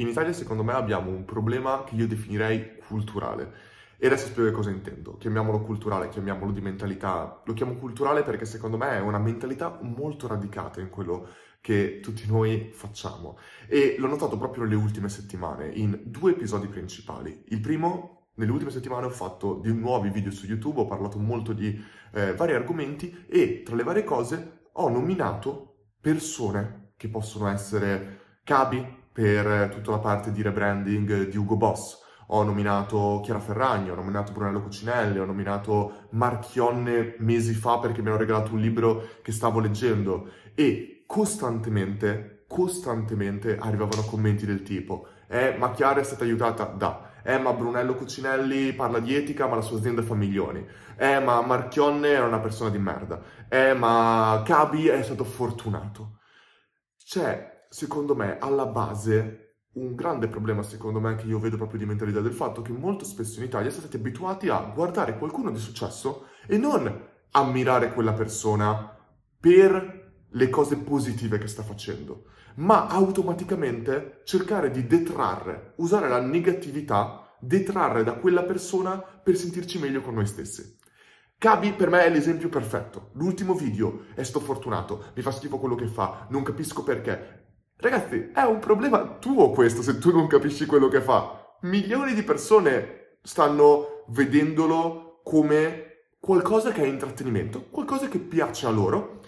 In Italia, secondo me, abbiamo un problema che io definirei culturale. E adesso spiego cosa intendo. Chiamiamolo culturale, chiamiamolo di mentalità. Lo chiamo culturale perché secondo me è una mentalità molto radicata in quello che tutti noi facciamo. E l'ho notato proprio nelle ultime settimane, in due episodi principali. Il primo, nelle ultime settimane ho fatto di nuovi video su YouTube, ho parlato molto di eh, vari argomenti e tra le varie cose ho nominato persone che possono essere capi per tutta la parte di rebranding di Ugo Boss. Ho nominato Chiara Ferragno, ho nominato Brunello Cucinelli, ho nominato Marchionne mesi fa perché mi hanno regalato un libro che stavo leggendo e costantemente, costantemente arrivavano commenti del tipo eh, ma Chiara è stata aiutata da eh, ma Brunello Cucinelli parla di etica, ma la sua azienda fa milioni. Eh, ma Marchionne era una persona di merda. Eh, ma Cabi è stato fortunato. C'è secondo me, alla base un grande problema, secondo me, che io vedo proprio di mentalità del fatto che molto spesso in Italia siete abituati a guardare qualcuno di successo e non ammirare quella persona per le cose positive che sta facendo, ma automaticamente cercare di detrarre, usare la negatività, detrarre da quella persona per sentirci meglio con noi stessi. Cabi per me è l'esempio perfetto. L'ultimo video è sto fortunato, mi fa schifo quello che fa, non capisco perché. Ragazzi, è un problema tuo questo se tu non capisci quello che fa. Milioni di persone stanno vedendolo come qualcosa che è intrattenimento, qualcosa che piace a loro.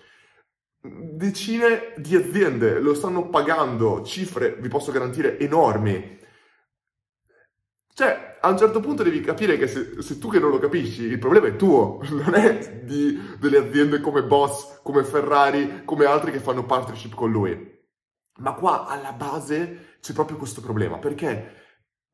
Decine di aziende lo stanno pagando cifre, vi posso garantire, enormi. Cioè, a un certo punto devi capire che se, se tu che non lo capisci, il problema è tuo, non è di, delle aziende come Boss, come Ferrari, come altri che fanno partnership con lui. Ma qua alla base c'è proprio questo problema, perché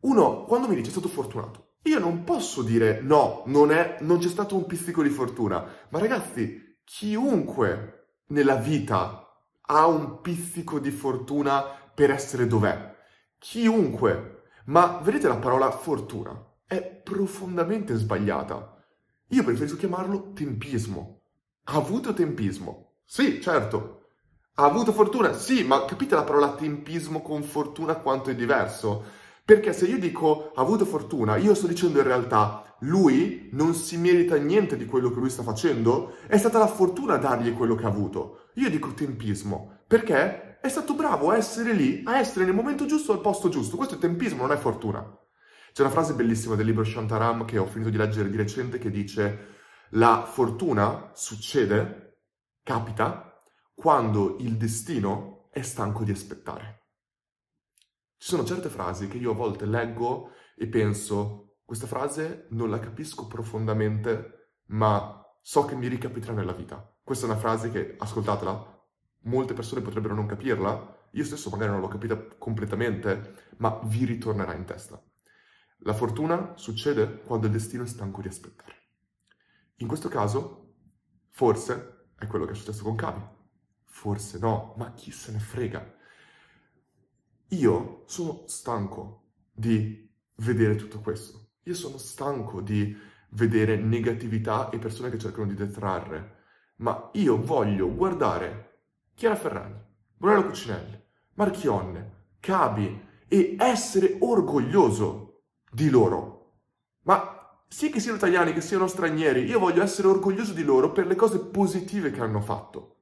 uno, quando mi dice è stato fortunato, io non posso dire no, non, è, non c'è stato un pizzico di fortuna, ma ragazzi, chiunque nella vita ha un pizzico di fortuna per essere dov'è. Chiunque. Ma vedete la parola fortuna? È profondamente sbagliata. Io preferisco chiamarlo tempismo. Ha avuto tempismo. Sì, certo, ha avuto fortuna? Sì, ma capite la parola tempismo con fortuna quanto è diverso? Perché se io dico ha avuto fortuna, io sto dicendo in realtà lui non si merita niente di quello che lui sta facendo, è stata la fortuna a dargli quello che ha avuto. Io dico tempismo, perché è stato bravo a essere lì, a essere nel momento giusto al posto giusto. Questo è tempismo, non è fortuna. C'è una frase bellissima del libro Shantaram che ho finito di leggere di recente che dice la fortuna succede, capita, quando il destino è stanco di aspettare. Ci sono certe frasi che io a volte leggo e penso, questa frase non la capisco profondamente, ma so che mi ricapiterà nella vita. Questa è una frase che, ascoltatela, molte persone potrebbero non capirla, io stesso magari non l'ho capita completamente, ma vi ritornerà in testa. La fortuna succede quando il destino è stanco di aspettare. In questo caso, forse, è quello che è successo con Cavi Forse no, ma chi se ne frega. Io sono stanco di vedere tutto questo. Io sono stanco di vedere negatività e persone che cercano di detrarre. Ma io voglio guardare Chiara Ferragni, Brunello Cucinelli, Marchionne, Cabi e essere orgoglioso di loro. Ma sì che siano italiani, che siano stranieri, io voglio essere orgoglioso di loro per le cose positive che hanno fatto.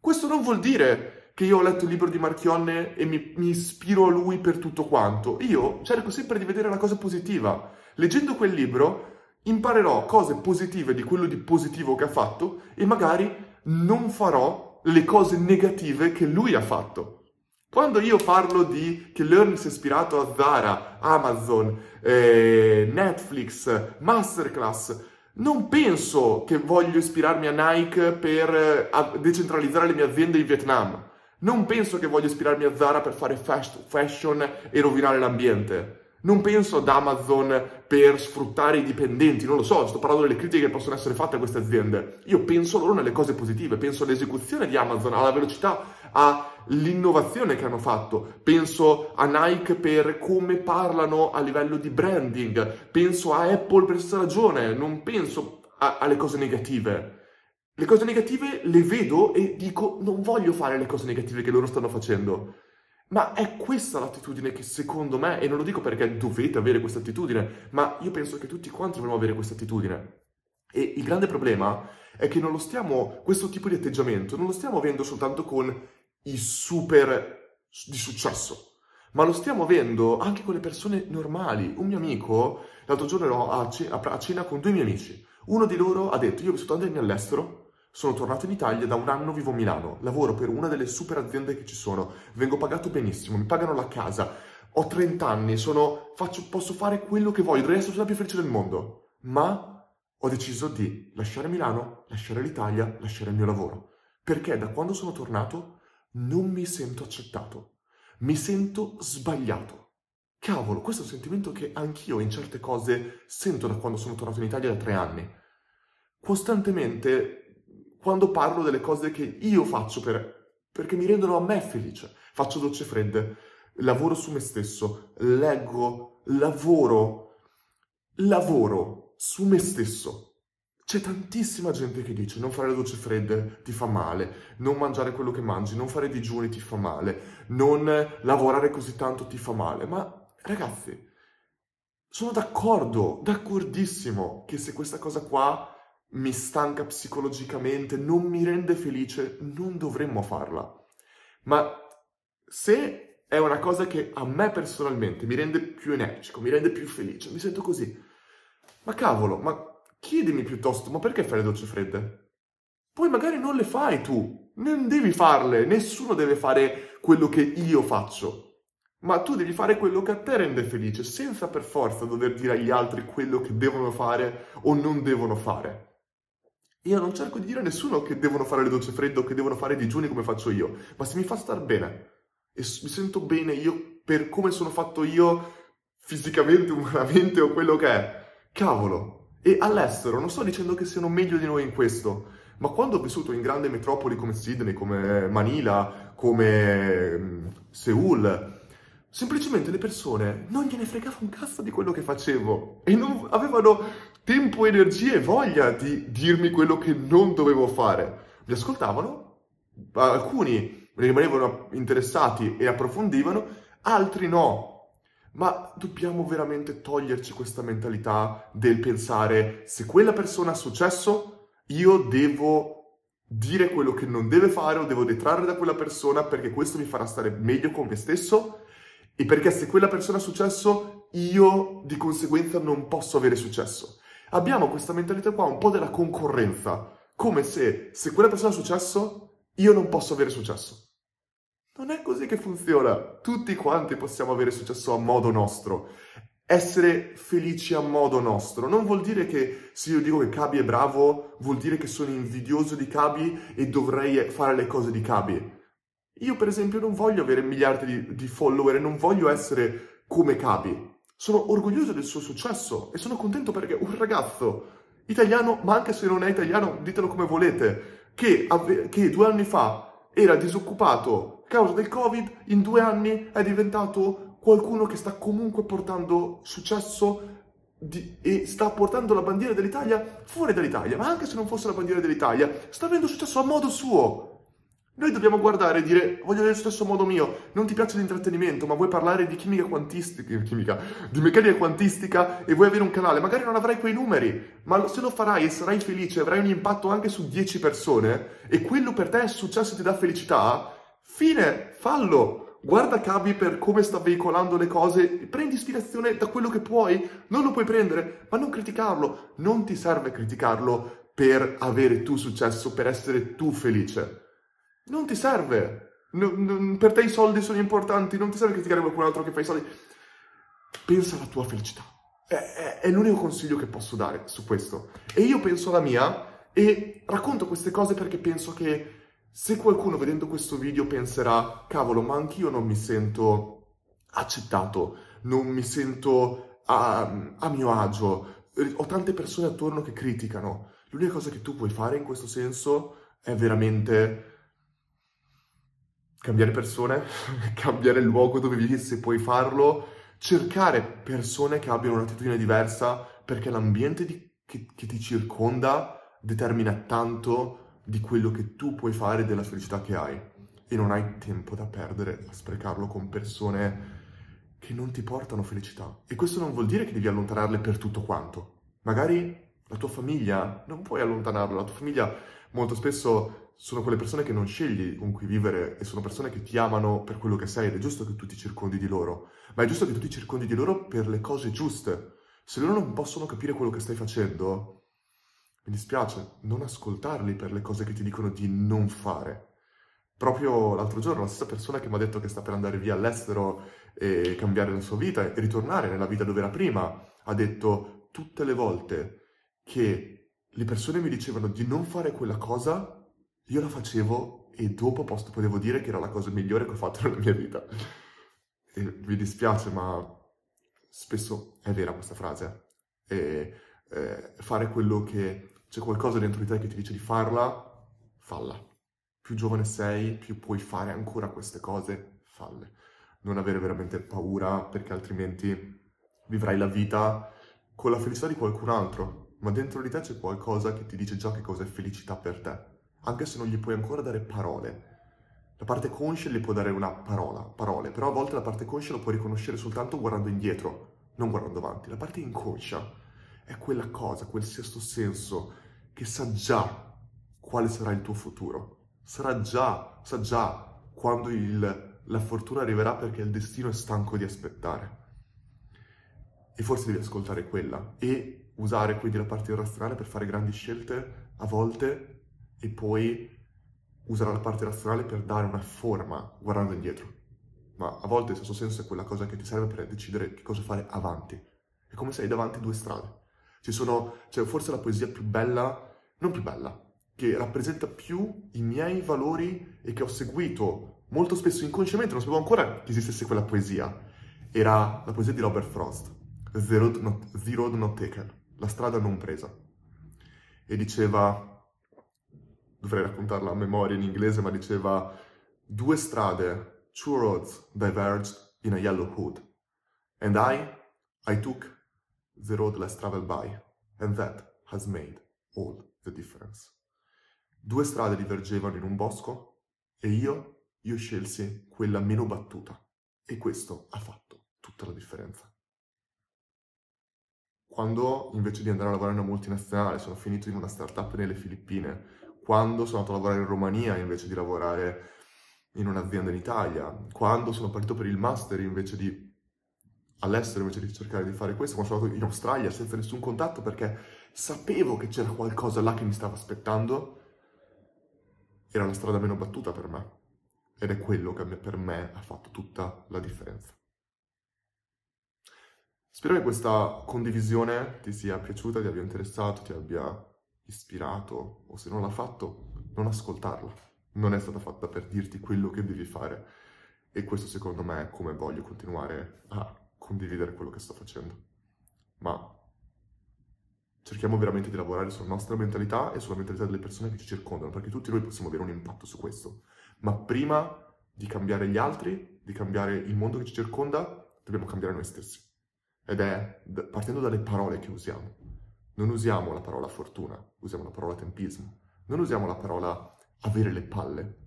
Questo non vuol dire che io ho letto il libro di Marchionne e mi, mi ispiro a lui per tutto quanto. Io cerco sempre di vedere la cosa positiva. Leggendo quel libro imparerò cose positive di quello di positivo che ha fatto e magari non farò le cose negative che lui ha fatto. Quando io parlo di che Learn si è ispirato a Zara, Amazon, eh, Netflix, Masterclass, non penso che voglio ispirarmi a Nike per eh, decentralizzare le mie aziende in Vietnam. Non penso che voglio ispirarmi a Zara per fare fashion e rovinare l'ambiente. Non penso ad Amazon per sfruttare i dipendenti, non lo so, sto parlando delle critiche che possono essere fatte a queste aziende. Io penso loro nelle cose positive, penso all'esecuzione di Amazon, alla velocità, all'innovazione che hanno fatto. Penso a Nike per come parlano a livello di branding, penso a Apple per questa ragione, non penso a, alle cose negative. Le cose negative le vedo e dico non voglio fare le cose negative che loro stanno facendo. Ma è questa l'attitudine che secondo me, e non lo dico perché dovete avere questa attitudine, ma io penso che tutti quanti dobbiamo avere questa attitudine. E il grande problema è che non lo stiamo, questo tipo di atteggiamento, non lo stiamo avendo soltanto con i super di successo, ma lo stiamo avendo anche con le persone normali. Un mio amico, l'altro giorno ero a, cena con due miei amici, uno di loro ha detto, io ho vissuto anni all'estero, sono tornato in Italia, da un anno vivo a Milano, lavoro per una delle super aziende che ci sono, vengo pagato benissimo, mi pagano la casa, ho 30 anni, sono, faccio, posso fare quello che voglio, dovrei essere la più felice del mondo, ma ho deciso di lasciare Milano, lasciare l'Italia, lasciare il mio lavoro, perché da quando sono tornato non mi sento accettato, mi sento sbagliato. Cavolo, questo è un sentimento che anch'io in certe cose sento da quando sono tornato in Italia da tre anni. Costantemente quando parlo delle cose che io faccio per, perché mi rendono a me felice. Faccio docce fredde, lavoro su me stesso, leggo, lavoro, lavoro su me stesso. C'è tantissima gente che dice non fare le docce fredde ti fa male, non mangiare quello che mangi, non fare digiuni ti fa male, non lavorare così tanto ti fa male. Ma ragazzi, sono d'accordo, d'accordissimo che se questa cosa qua mi stanca psicologicamente, non mi rende felice, non dovremmo farla. Ma se è una cosa che a me personalmente mi rende più energico, mi rende più felice, mi sento così. Ma cavolo, ma chiedimi piuttosto, ma perché fai le docce fredde? Poi magari non le fai tu, non devi farle, nessuno deve fare quello che io faccio. Ma tu devi fare quello che a te rende felice, senza per forza dover dire agli altri quello che devono fare o non devono fare. Io non cerco di dire a nessuno che devono fare le docce fredde o che devono fare digiuni come faccio io, ma se mi fa star bene e mi sento bene io per come sono fatto io fisicamente, umanamente o quello che è, cavolo. E all'estero non sto dicendo che siano meglio di noi in questo, ma quando ho vissuto in grandi metropoli come Sydney, come Manila, come mm, Seoul, Semplicemente le persone non gliene fregava un cazzo di quello che facevo e non avevano tempo, energia e voglia di dirmi quello che non dovevo fare. Mi ascoltavano, alcuni rimanevano interessati e approfondivano, altri no. Ma dobbiamo veramente toglierci questa mentalità del pensare se quella persona ha successo, io devo dire quello che non deve fare o devo detrarre da quella persona perché questo mi farà stare meglio con me stesso e perché se quella persona ha successo, io di conseguenza non posso avere successo. Abbiamo questa mentalità qua un po' della concorrenza, come se se quella persona ha successo, io non posso avere successo. Non è così che funziona. Tutti quanti possiamo avere successo a modo nostro. Essere felici a modo nostro non vuol dire che se io dico che Cabi è bravo, vuol dire che sono invidioso di Cabi e dovrei fare le cose di Cabi. Io per esempio non voglio avere miliardi di, di follower e non voglio essere come Capi. Sono orgoglioso del suo successo e sono contento perché un ragazzo italiano, ma anche se non è italiano, ditelo come volete, che, ave- che due anni fa era disoccupato a causa del Covid, in due anni è diventato qualcuno che sta comunque portando successo di, e sta portando la bandiera dell'Italia fuori dall'Italia, ma anche se non fosse la bandiera dell'Italia, sta avendo successo a modo suo. Noi dobbiamo guardare e dire, voglio nello stesso modo mio, non ti piace l'intrattenimento, ma vuoi parlare di chimica quantistica, chimica, di meccanica quantistica e vuoi avere un canale, magari non avrai quei numeri, ma se lo farai e sarai felice, avrai un impatto anche su 10 persone e quello per te è successo e ti dà felicità, fine, fallo! Guarda Cabi per come sta veicolando le cose, prendi ispirazione da quello che puoi, non lo puoi prendere, ma non criticarlo, non ti serve criticarlo per avere tu successo, per essere tu felice. Non ti serve. Non, non, per te i soldi sono importanti, non ti serve criticare qualcun altro che fa i soldi. Pensa alla tua felicità. È, è, è l'unico consiglio che posso dare su questo. E io penso alla mia e racconto queste cose perché penso che se qualcuno vedendo questo video penserà, cavolo, ma anch'io non mi sento accettato, non mi sento a, a mio agio, ho tante persone attorno che criticano. L'unica cosa che tu puoi fare in questo senso è veramente cambiare persone, cambiare il luogo dove vivi se puoi farlo, cercare persone che abbiano un'attitudine diversa perché l'ambiente di, che, che ti circonda determina tanto di quello che tu puoi fare e della felicità che hai. e non hai tempo da perdere a sprecarlo con persone che non ti portano felicità. E questo non vuol dire che devi allontanarle per tutto quanto. Magari la tua famiglia non puoi allontanarla, la tua famiglia molto spesso sono quelle persone che non scegli con cui vivere e sono persone che ti amano per quello che sei ed è giusto che tu ti circondi di loro, ma è giusto che tu ti circondi di loro per le cose giuste. Se loro non possono capire quello che stai facendo, mi dispiace, non ascoltarli per le cose che ti dicono di non fare. Proprio l'altro giorno la stessa persona che mi ha detto che sta per andare via all'estero e cambiare la sua vita e ritornare nella vita dove era prima, ha detto tutte le volte che le persone mi dicevano di non fare quella cosa, io la facevo e dopo posto, potevo dire che era la cosa migliore che ho fatto nella mia vita. E mi dispiace, ma spesso è vera questa frase. E eh, fare quello che c'è qualcosa dentro di te che ti dice di farla, falla. Più giovane sei, più puoi fare ancora queste cose, falle. Non avere veramente paura, perché altrimenti vivrai la vita con la felicità di qualcun altro, ma dentro di te c'è qualcosa che ti dice già che cosa è felicità per te, anche se non gli puoi ancora dare parole. La parte conscia gli può dare una parola, parole, però a volte la parte conscia lo puoi riconoscere soltanto guardando indietro, non guardando avanti. La parte inconscia è quella cosa, quel sesto senso che sa già quale sarà il tuo futuro. Sarà già, sa già quando il, la fortuna arriverà perché il destino è stanco di aspettare. E forse devi ascoltare quella e usare quindi la parte razionale per fare grandi scelte a volte e poi usare la parte razionale per dare una forma guardando indietro. Ma a volte il sesto senso è quella cosa che ti serve per decidere che cosa fare avanti. È come se hai davanti due strade. Ci sono, cioè forse la poesia più bella, non più bella, che rappresenta più i miei valori e che ho seguito molto spesso inconsciamente, non sapevo ancora che esistesse quella poesia. Era la poesia di Robert Frost, The Road Not, The Road Not Taken, la strada non presa. E diceva, dovrei raccontarla a memoria in inglese, ma diceva due strade, two roads diverged in a yellow hood. And I, I took the road less traveled by, and that has made all the difference. Due strade divergevano in un bosco e io, io scelsi quella meno battuta e questo ha fatto tutta la differenza. Quando invece di andare a lavorare in una multinazionale sono finito in una startup nelle Filippine, quando sono andato a lavorare in Romania invece di lavorare in un'azienda in Italia, quando sono partito per il master invece di all'estero invece di cercare di fare questo, quando sono andato in Australia senza nessun contatto perché sapevo che c'era qualcosa là che mi stava aspettando, era la strada meno battuta per me. Ed è quello che per me ha fatto tutta la differenza. Spero che questa condivisione ti sia piaciuta, ti abbia interessato, ti abbia ispirato, o se non l'ha fatto, non ascoltarla. Non è stata fatta per dirti quello che devi fare. E questo secondo me è come voglio continuare a condividere quello che sto facendo. Ma cerchiamo veramente di lavorare sulla nostra mentalità e sulla mentalità delle persone che ci circondano, perché tutti noi possiamo avere un impatto su questo. Ma prima di cambiare gli altri, di cambiare il mondo che ci circonda, dobbiamo cambiare noi stessi. Ed è partendo dalle parole che usiamo. Non usiamo la parola fortuna, usiamo la parola tempismo. Non usiamo la parola avere le palle,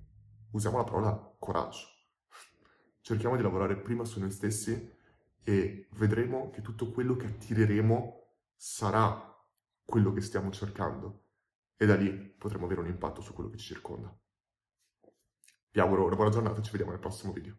usiamo la parola coraggio. Cerchiamo di lavorare prima su noi stessi e vedremo che tutto quello che attireremo sarà quello che stiamo cercando e da lì potremo avere un impatto su quello che ci circonda. Vi auguro una buona giornata ci vediamo nel prossimo video.